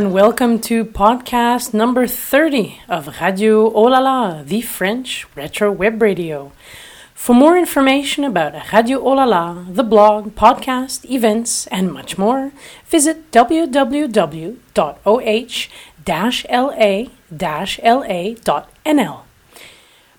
and welcome to podcast number 30 of Radio Oh La La, the French retro web radio. For more information about Radio Oh La La, the blog, podcast, events, and much more, visit www.oh-la-la.nl.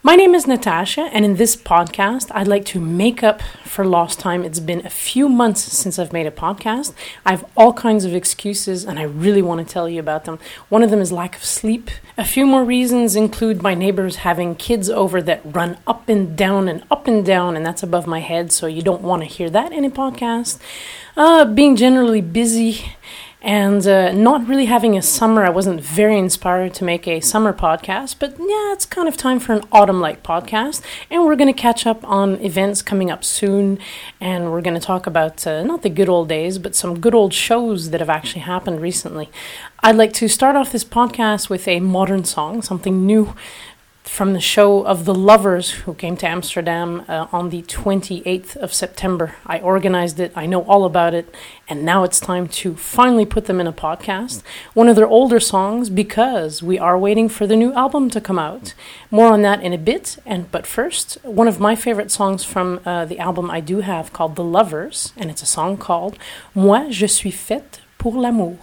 My name is Natasha, and in this podcast, I'd like to make up for lost time. It's been a few months since I've made a podcast. I have all kinds of excuses, and I really want to tell you about them. One of them is lack of sleep. A few more reasons include my neighbors having kids over that run up and down and up and down, and that's above my head, so you don't want to hear that in a podcast. Uh, being generally busy and uh, not really having a summer. I wasn't very inspired to make a summer podcast, but yeah, it's kind of time for an autumn like podcast. And we're going to catch up on events coming up soon, and we're going to talk about uh, not the good old days, but some good old shows that have actually happened recently. I'd like to start off this podcast with a modern song, something new from the show of the lovers who came to Amsterdam uh, on the 28th of September. I organized it, I know all about it, and now it's time to finally put them in a podcast. One of their older songs because we are waiting for the new album to come out. More on that in a bit, and but first, one of my favorite songs from uh, the album I do have called The Lovers, and it's a song called Moi je suis faite pour l'amour.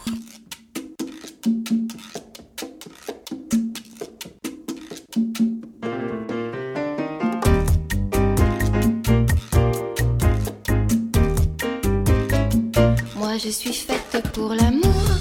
Je suis faite pour l'amour.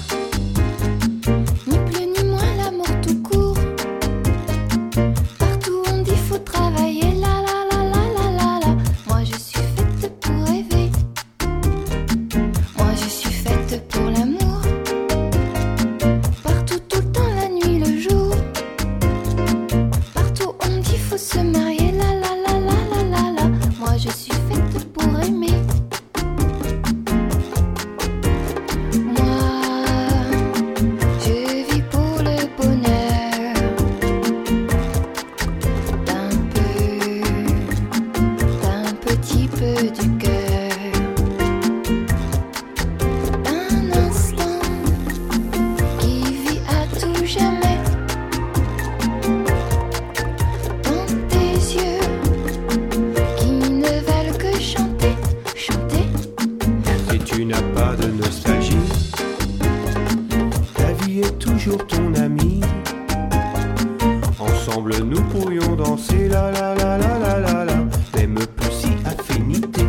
nous pourrions danser la la la la la la la Même plus si affinité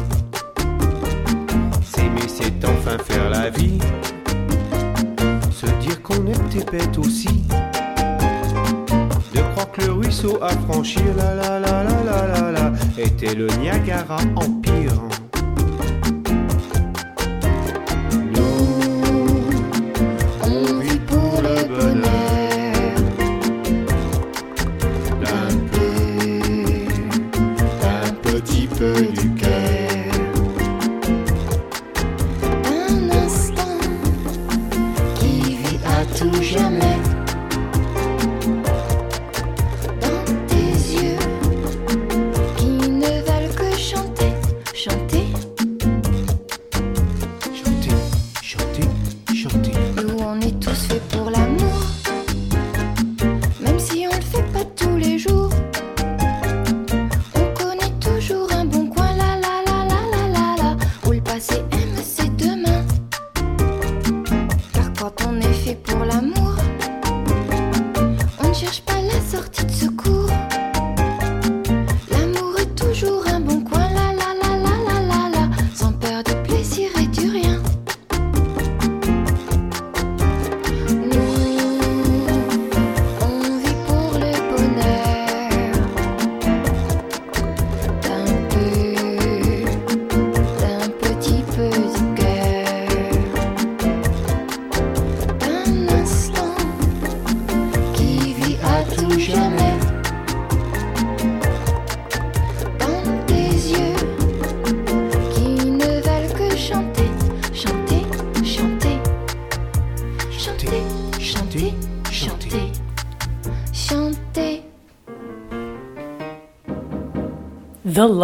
S'aimer c'est enfin faire la vie Se dire qu'on est tes bêtes aussi De croire que le ruisseau à franchir la la la la la la la Était le Niagara en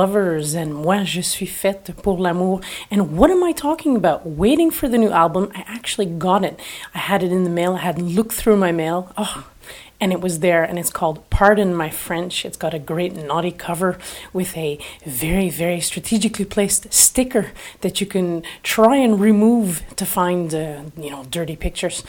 Lovers and Moi je suis faite pour l'amour. And what am I talking about? Waiting for the new album. I actually got it. I had it in the mail. I had looked through my mail. Oh, and it was there and it's called Pardon My French. It's got a great naughty cover with a very, very strategically placed sticker that you can try and remove to find, uh, you know, dirty pictures.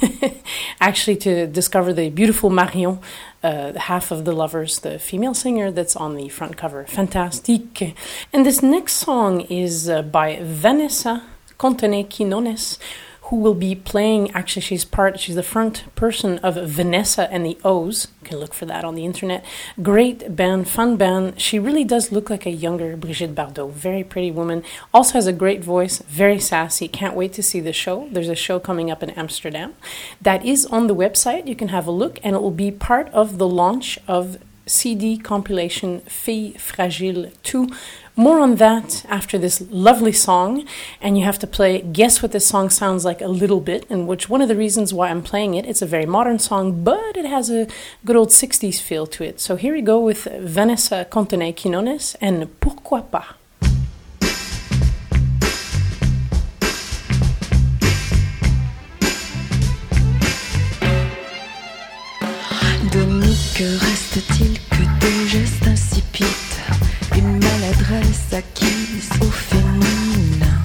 Actually, to discover the beautiful Marion, uh, half of the lovers, the female singer that's on the front cover. Fantastique. And this next song is uh, by Vanessa Contenay Quinones who will be playing. Actually, she's part. She's the front person of Vanessa and the O's. You can look for that on the internet. Great band, fun band. She really does look like a younger Brigitte Bardot. Very pretty woman. Also has a great voice. Very sassy. Can't wait to see the show. There's a show coming up in Amsterdam that is on the website. You can have a look, and it will be part of the launch of CD compilation Fille Fragile 2 more on that after this lovely song. And you have to play guess what this song sounds like a little bit, and which one of the reasons why I'm playing it. It's a very modern song, but it has a good old 60s feel to it. So here we go with Vanessa Contenay Quinones and Pourquoi pas. Reste-t-il que des gestes insipides maladresse acquise au féminin?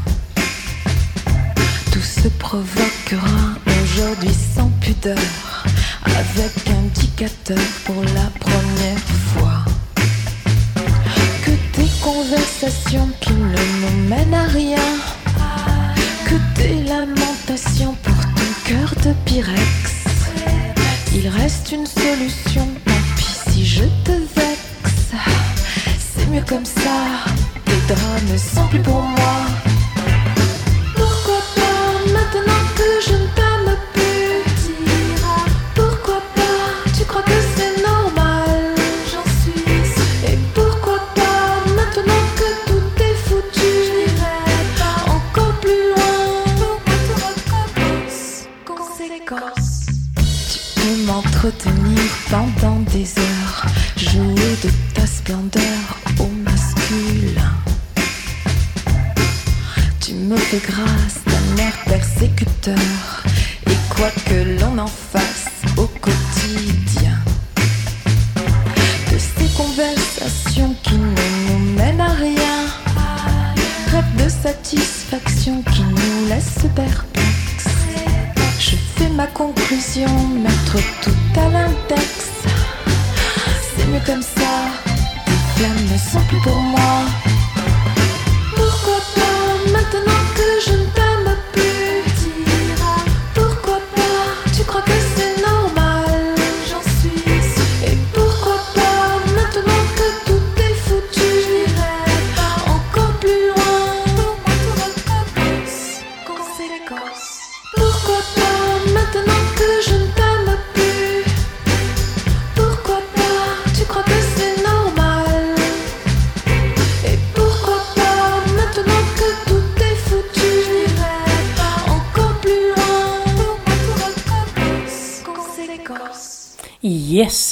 Tout se provoquera aujourd'hui sans pudeur, avec indicateur pour la première fois. Que des conversations qui ne nous mènent à rien, que des lamentations pour ton cœur de pyrex. Il reste une solution, mieux comme ça. Les draps ne sont plus pour moi. Grâce d'un air persécuteur, et quoi que l'on en fasse au quotidien, de ces conversations qui ne nous mènent à rien, rêve de satisfaction qui nous laisse perplexes. Je fais ma conclusion, mettre tout à l'index. C'est mieux comme ça flammes ne sont plus pour moi.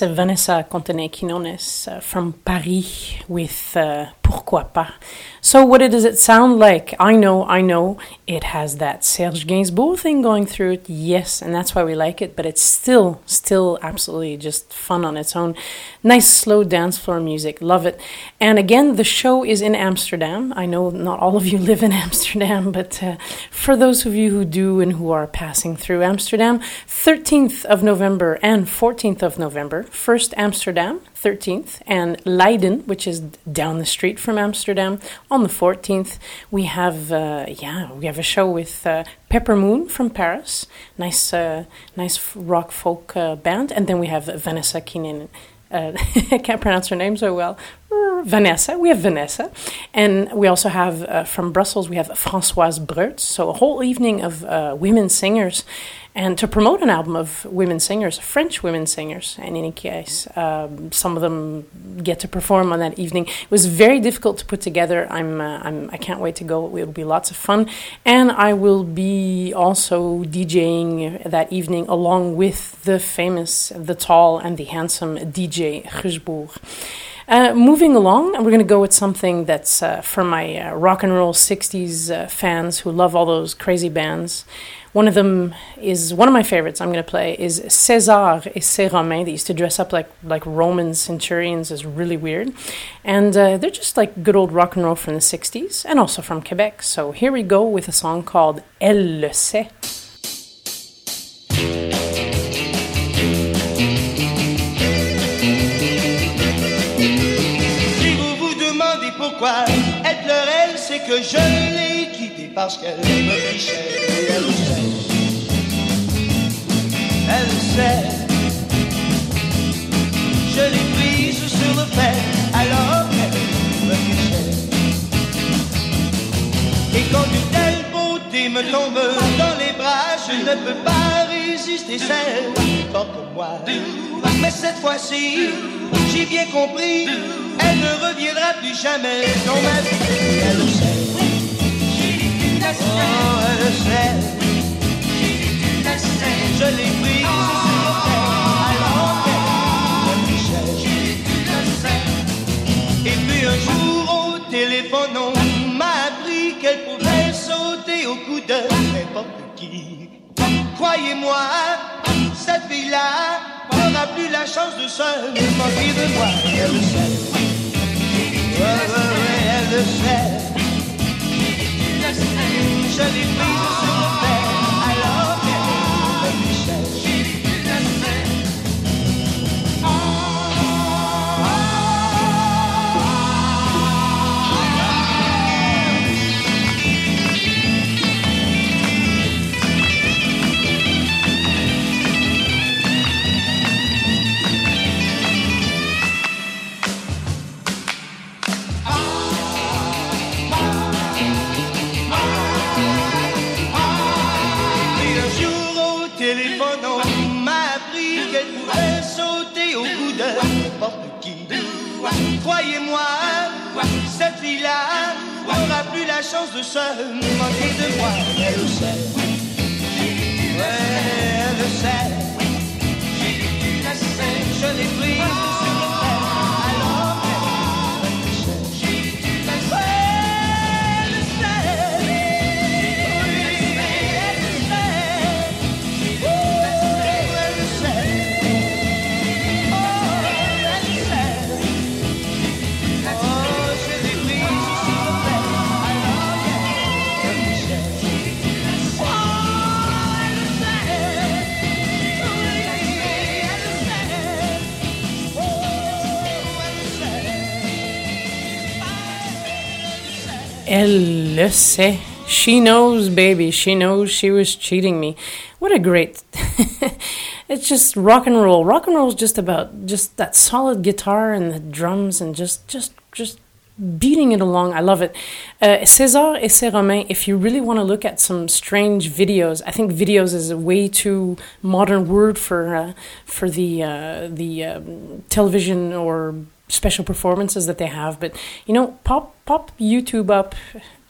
Vanessa Contenay Quinones uh, from Paris with uh, Pourquoi pas. So, what does it sound like? I know, I know, it has that Serge Gainsbourg thing going through it, yes, and that's why we like it, but it's still, still absolutely just fun on its own. Nice slow dance floor music, love it. And again, the show is in Amsterdam. I know not all of you live in Amsterdam, but uh, for those of you who do and who are passing through Amsterdam, 13th of November and 14th of November, first Amsterdam, 13th, and Leiden, which is down the street from Amsterdam, on the 14th. We have, uh, yeah, we have a show with uh, Pepper Moon from Paris, nice, uh, nice rock folk uh, band, and then we have Vanessa Keenan. Uh, I can't pronounce her name so well. Vanessa, we have Vanessa, and we also have uh, from Brussels we have Françoiz Breut. So a whole evening of women singers, and to promote an album of women singers, French women singers. In any case, um, some of them get to perform on that evening. It was very difficult to put together. I'm, uh, I'm I can't wait to go. It will be lots of fun, and I will be also DJing that evening along with the famous, the tall, and the handsome DJ Guusbourg. Uh, moving along, we're going to go with something that's uh, for my uh, rock and roll 60s uh, fans who love all those crazy bands. One of them is one of my favorites. I'm going to play is César et ses Romains. They used to dress up like like Roman centurions. is really weird, and uh, they're just like good old rock and roll from the '60s and also from Quebec. So here we go with a song called Elle le sait. Si vous vous demandez pourquoi être leur elle, c'est que je l'ai parce qu'elle me fichait Elle. Je l'ai prise sur le fait alors qu'elle me fichait. Et quand une telle beauté me tombe dans les bras, je ne peux pas résister, celle porte moi. Mais cette fois-ci, j'ai bien compris, elle ne reviendra plus jamais dans ma vie. Elle le sait. Oh, elle le sait. M'a appris qu'elle pouvait sauter au cou de n'importe qui. Croyez-moi, cette fille-là n'aura plus la chance de se moquer de moi. Elle le sait. Ouais, ouais, ouais, elle le sait. Je l'ai prise sauter au cou de n'importe qui. Croyez-moi, cette fille-là n'aura plus la chance de se moquer de moi. Elle le sait. Ouais, elle le sait. Je l'ai prise elle le sait. Sait. She knows, baby. She knows she was cheating me. What a great. it's just rock and roll. Rock and roll is just about just that solid guitar and the drums and just, just, just beating it along. I love it. Uh, César et ses Romains, if you really want to look at some strange videos, I think videos is a way too modern word for uh, for the uh, the um, television or special performances that they have. But you know, pop pop YouTube up.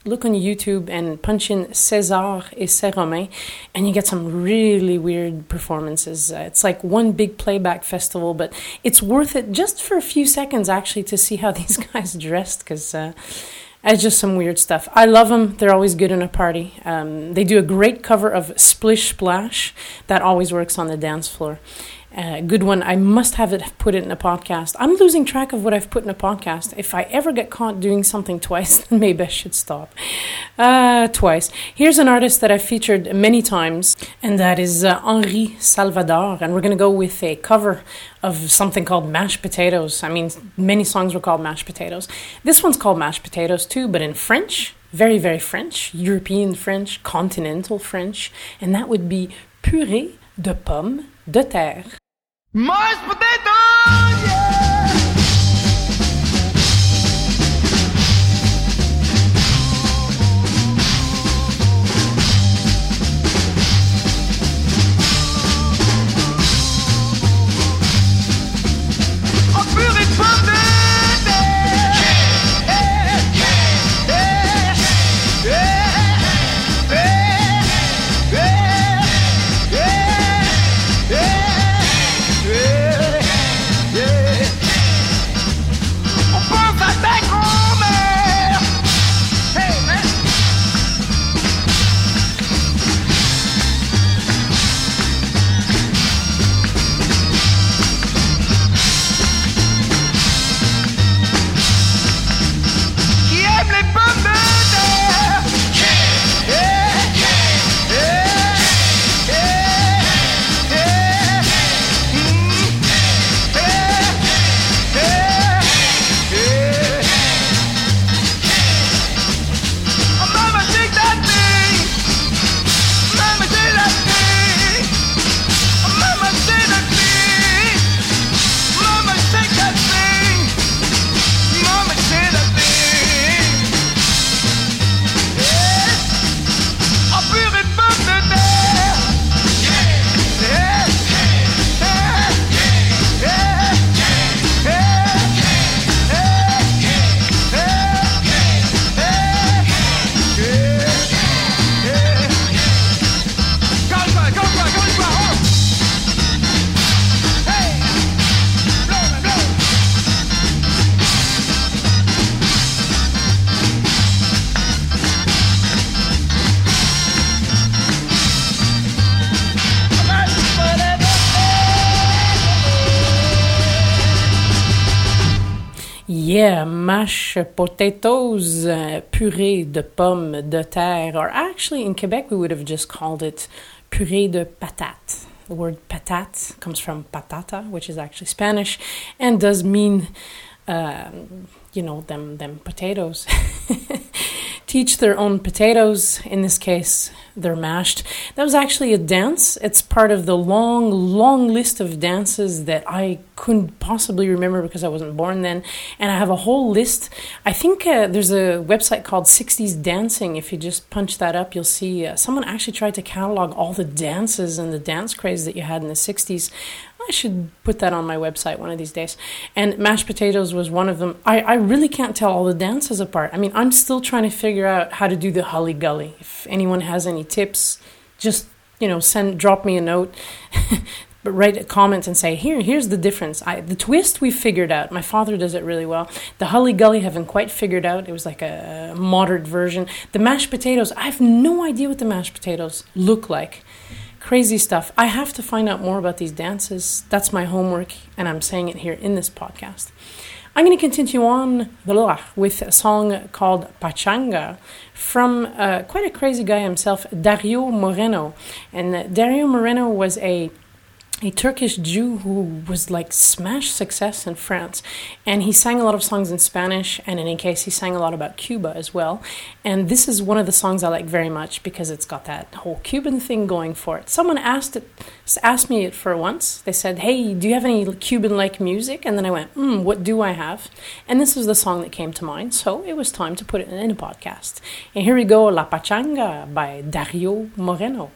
Look on YouTube and punch in César et ses Romains, and you get some really weird performances. Uh, it's like one big playback festival, but it's worth it just for a few seconds actually to see how these guys dressed because uh, it's just some weird stuff. I love them. They're always good in a party. Um, they do a great cover of Splish Splash that always works on the dance floor. Good one. I must have it put it in a podcast. I'm losing track of what I've put in a podcast. If I ever get caught doing something twice, then maybe I should stop. Uh, twice. Here's an artist that I've featured many times, and that is uh, Henri Salvador. And we're going to go with a cover of something called Mashed Potatoes. I mean, many songs were called Mashed Potatoes. This one's called Mashed Potatoes too, but in French. Very, very French. European French, continental French. And that would be purée de pommes de terre. Mas poder yeah! Potatoes, uh, purée de pommes de terre, or actually in Quebec we would have just called it purée de patate. The word patate comes from patata, which is actually Spanish, and does mean, uh, you know, them them potatoes. Teach their own potatoes. In this case, they're mashed. That was actually a dance. It's part of the long, long list of dances that I couldn't possibly remember because I wasn't born then. And I have a whole list. I think uh, there's a website called 60s Dancing. If you just punch that up, you'll see uh, someone actually tried to catalog all the dances and the dance craze that you had in the 60s. I should put that on my website one of these days. And mashed potatoes was one of them. I, I really can't tell all the dances apart. I mean, I'm still trying to figure out how to do the Hully Gully. If anyone has any tips, just you know, send drop me a note. but write a comment and say, here, here's the difference. I, the twist we figured out. My father does it really well. The Hully Gully haven't quite figured out. It was like a moderate version. The mashed potatoes, I have no idea what the mashed potatoes look like crazy stuff. I have to find out more about these dances. That's my homework, and I'm saying it here in this podcast. I'm going to continue on the with a song called Pachanga from uh, quite a crazy guy himself, Dario Moreno. And Dario Moreno was a a Turkish Jew who was like smash success in France. And he sang a lot of songs in Spanish, and in any case, he sang a lot about Cuba as well. And this is one of the songs I like very much because it's got that whole Cuban thing going for it. Someone asked it, asked me it for once. They said, "Hey, do you have any Cuban-like music?" And then I went, "Hmm, what do I have?" And this was the song that came to mind, so it was time to put it in a podcast. And here we go, La Pachanga by Dario Moreno.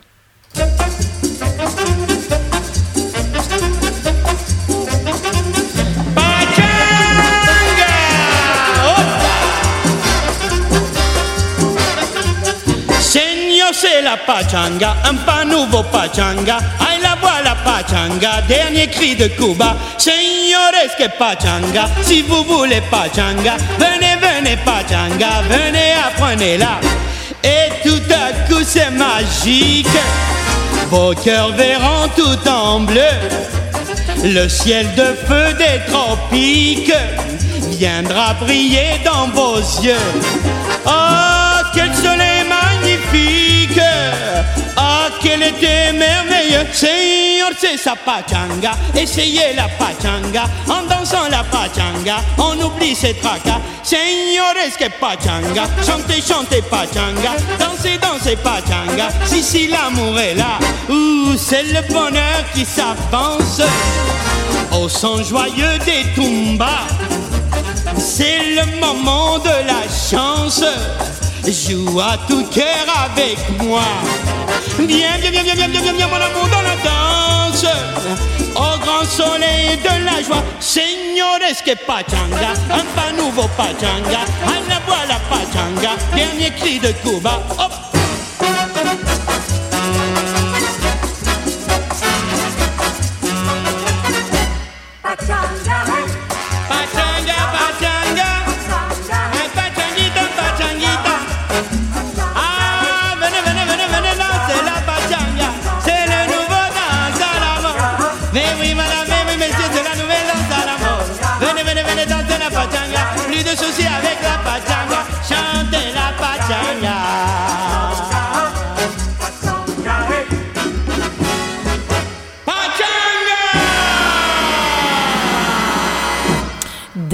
La pachanga, un pas nouveau pachanga. Aïe la voilà pachanga, dernier cri de Cuba. Señores que pachanga, si vous voulez pachanga, venez, venez pachanga, venez apprenez-la. Et tout à coup c'est magique, vos cœurs verront tout en bleu. Le ciel de feu des tropiques viendra briller dans vos yeux. Oh, quel soleil Ah, quel était merveilleux! Seigneur, c'est sa pachanga. Essayez la pachanga. En dansant la pachanga, on oublie ses tracas. Seigneur, est-ce que pachanga? Chantez, chantez pachanga. Dansez, dansez pachanga. Si, si, l'amour est là. Ouh, c'est le bonheur qui s'avance. Au son joyeux des tumbas. C'est le moment de la chance. Joue à tout cœur avec moi. Viens, viens, viens, viens, viens, viens, viens, viens, mon amour dans la danse. Au grand soleil de la joie, Señores que pachanga, un pas nouveau pachanga, à la voilà pachanga, dernier cri de Cuba. Hop.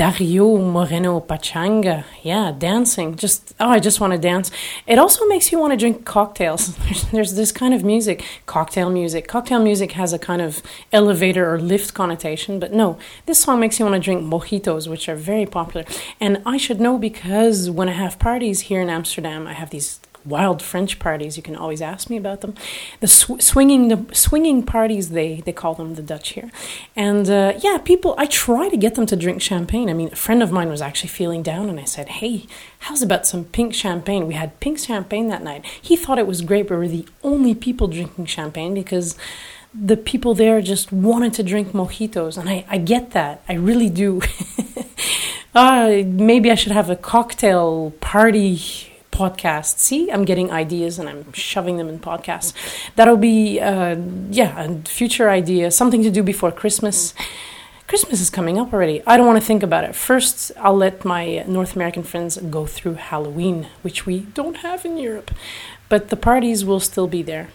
Dario Moreno Pachanga. Yeah, dancing. Just oh, I just want to dance. It also makes you want to drink cocktails. There's, there's this kind of music, cocktail music. Cocktail music has a kind of elevator or lift connotation, but no, this song makes you want to drink mojitos, which are very popular. And I should know because when I have parties here in Amsterdam, I have these wild French parties. You can always ask me about them. The sw- swinging the swinging parties they they call them the Dutch here, and uh, yeah, people. I try to get them to drink champagne. I mean, a friend of mine was actually feeling down, and I said, "Hey, how's about some pink champagne?" We had pink champagne that night. He thought it was great, we were the only people drinking champagne because. The people there just wanted to drink mojitos, and I, I get that. I really do. uh, maybe I should have a cocktail party podcast. See, I'm getting ideas and I'm shoving them in podcasts. That'll be, uh, yeah, a future idea, something to do before Christmas. Christmas is coming up already. I don't want to think about it. First, I'll let my North American friends go through Halloween, which we don't have in Europe. But the parties will still be there.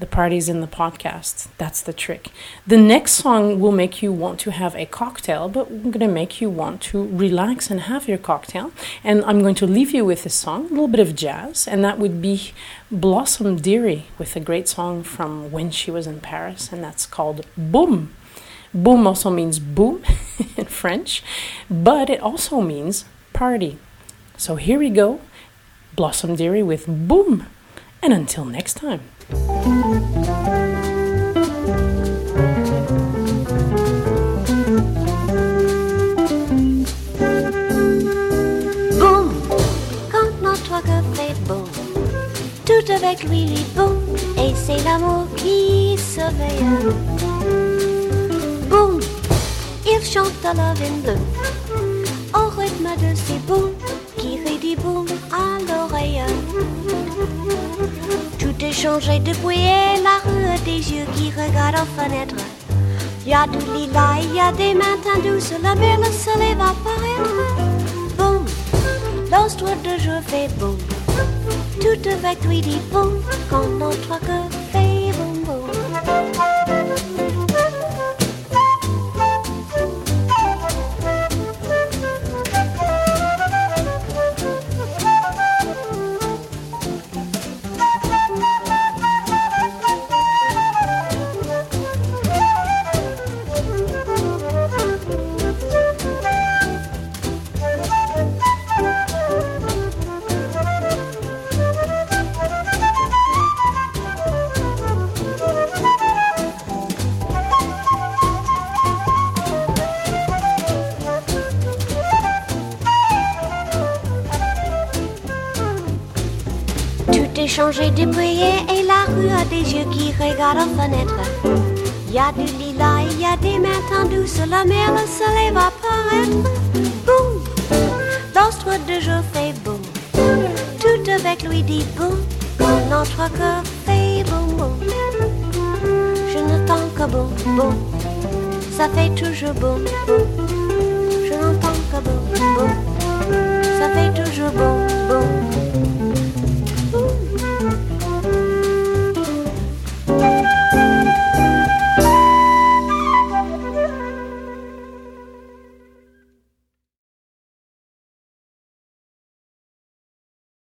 The parties in the podcast. That's the trick. The next song will make you want to have a cocktail, but we're going to make you want to relax and have your cocktail. And I'm going to leave you with this song, a little bit of jazz, and that would be Blossom Dearie with a great song from when she was in Paris, and that's called Boom. Boom also means boom in French, but it also means party. So here we go Blossom Dearie with Boom. And until next time. Tout avec lui lui boum, et c'est l'amour qui se veille. Boum, il chante Love in Blue, au rythme de ses boum, qui dit boum à l'oreille. Changé depuis et la rue des yeux qui regardent aux fenêtres. Y a du lilas, y a des matins douces, la mer, le soleil va paraître. Boum, l'astre de jour fait boum. Tout avec lui dit boum, quand notre cœur fait Est changé depuis et la rue a des yeux qui regardent aux fenêtres. Y a du lilas, y a des matins douces, la mer, le soleil va paraître. Boum, l'astre de jour fait boum. Tout avec lui dit boum, notre cœur fait boum boum. Je n'entends que boum boum, ça fait toujours boum boum. Je n'entends que boum boum.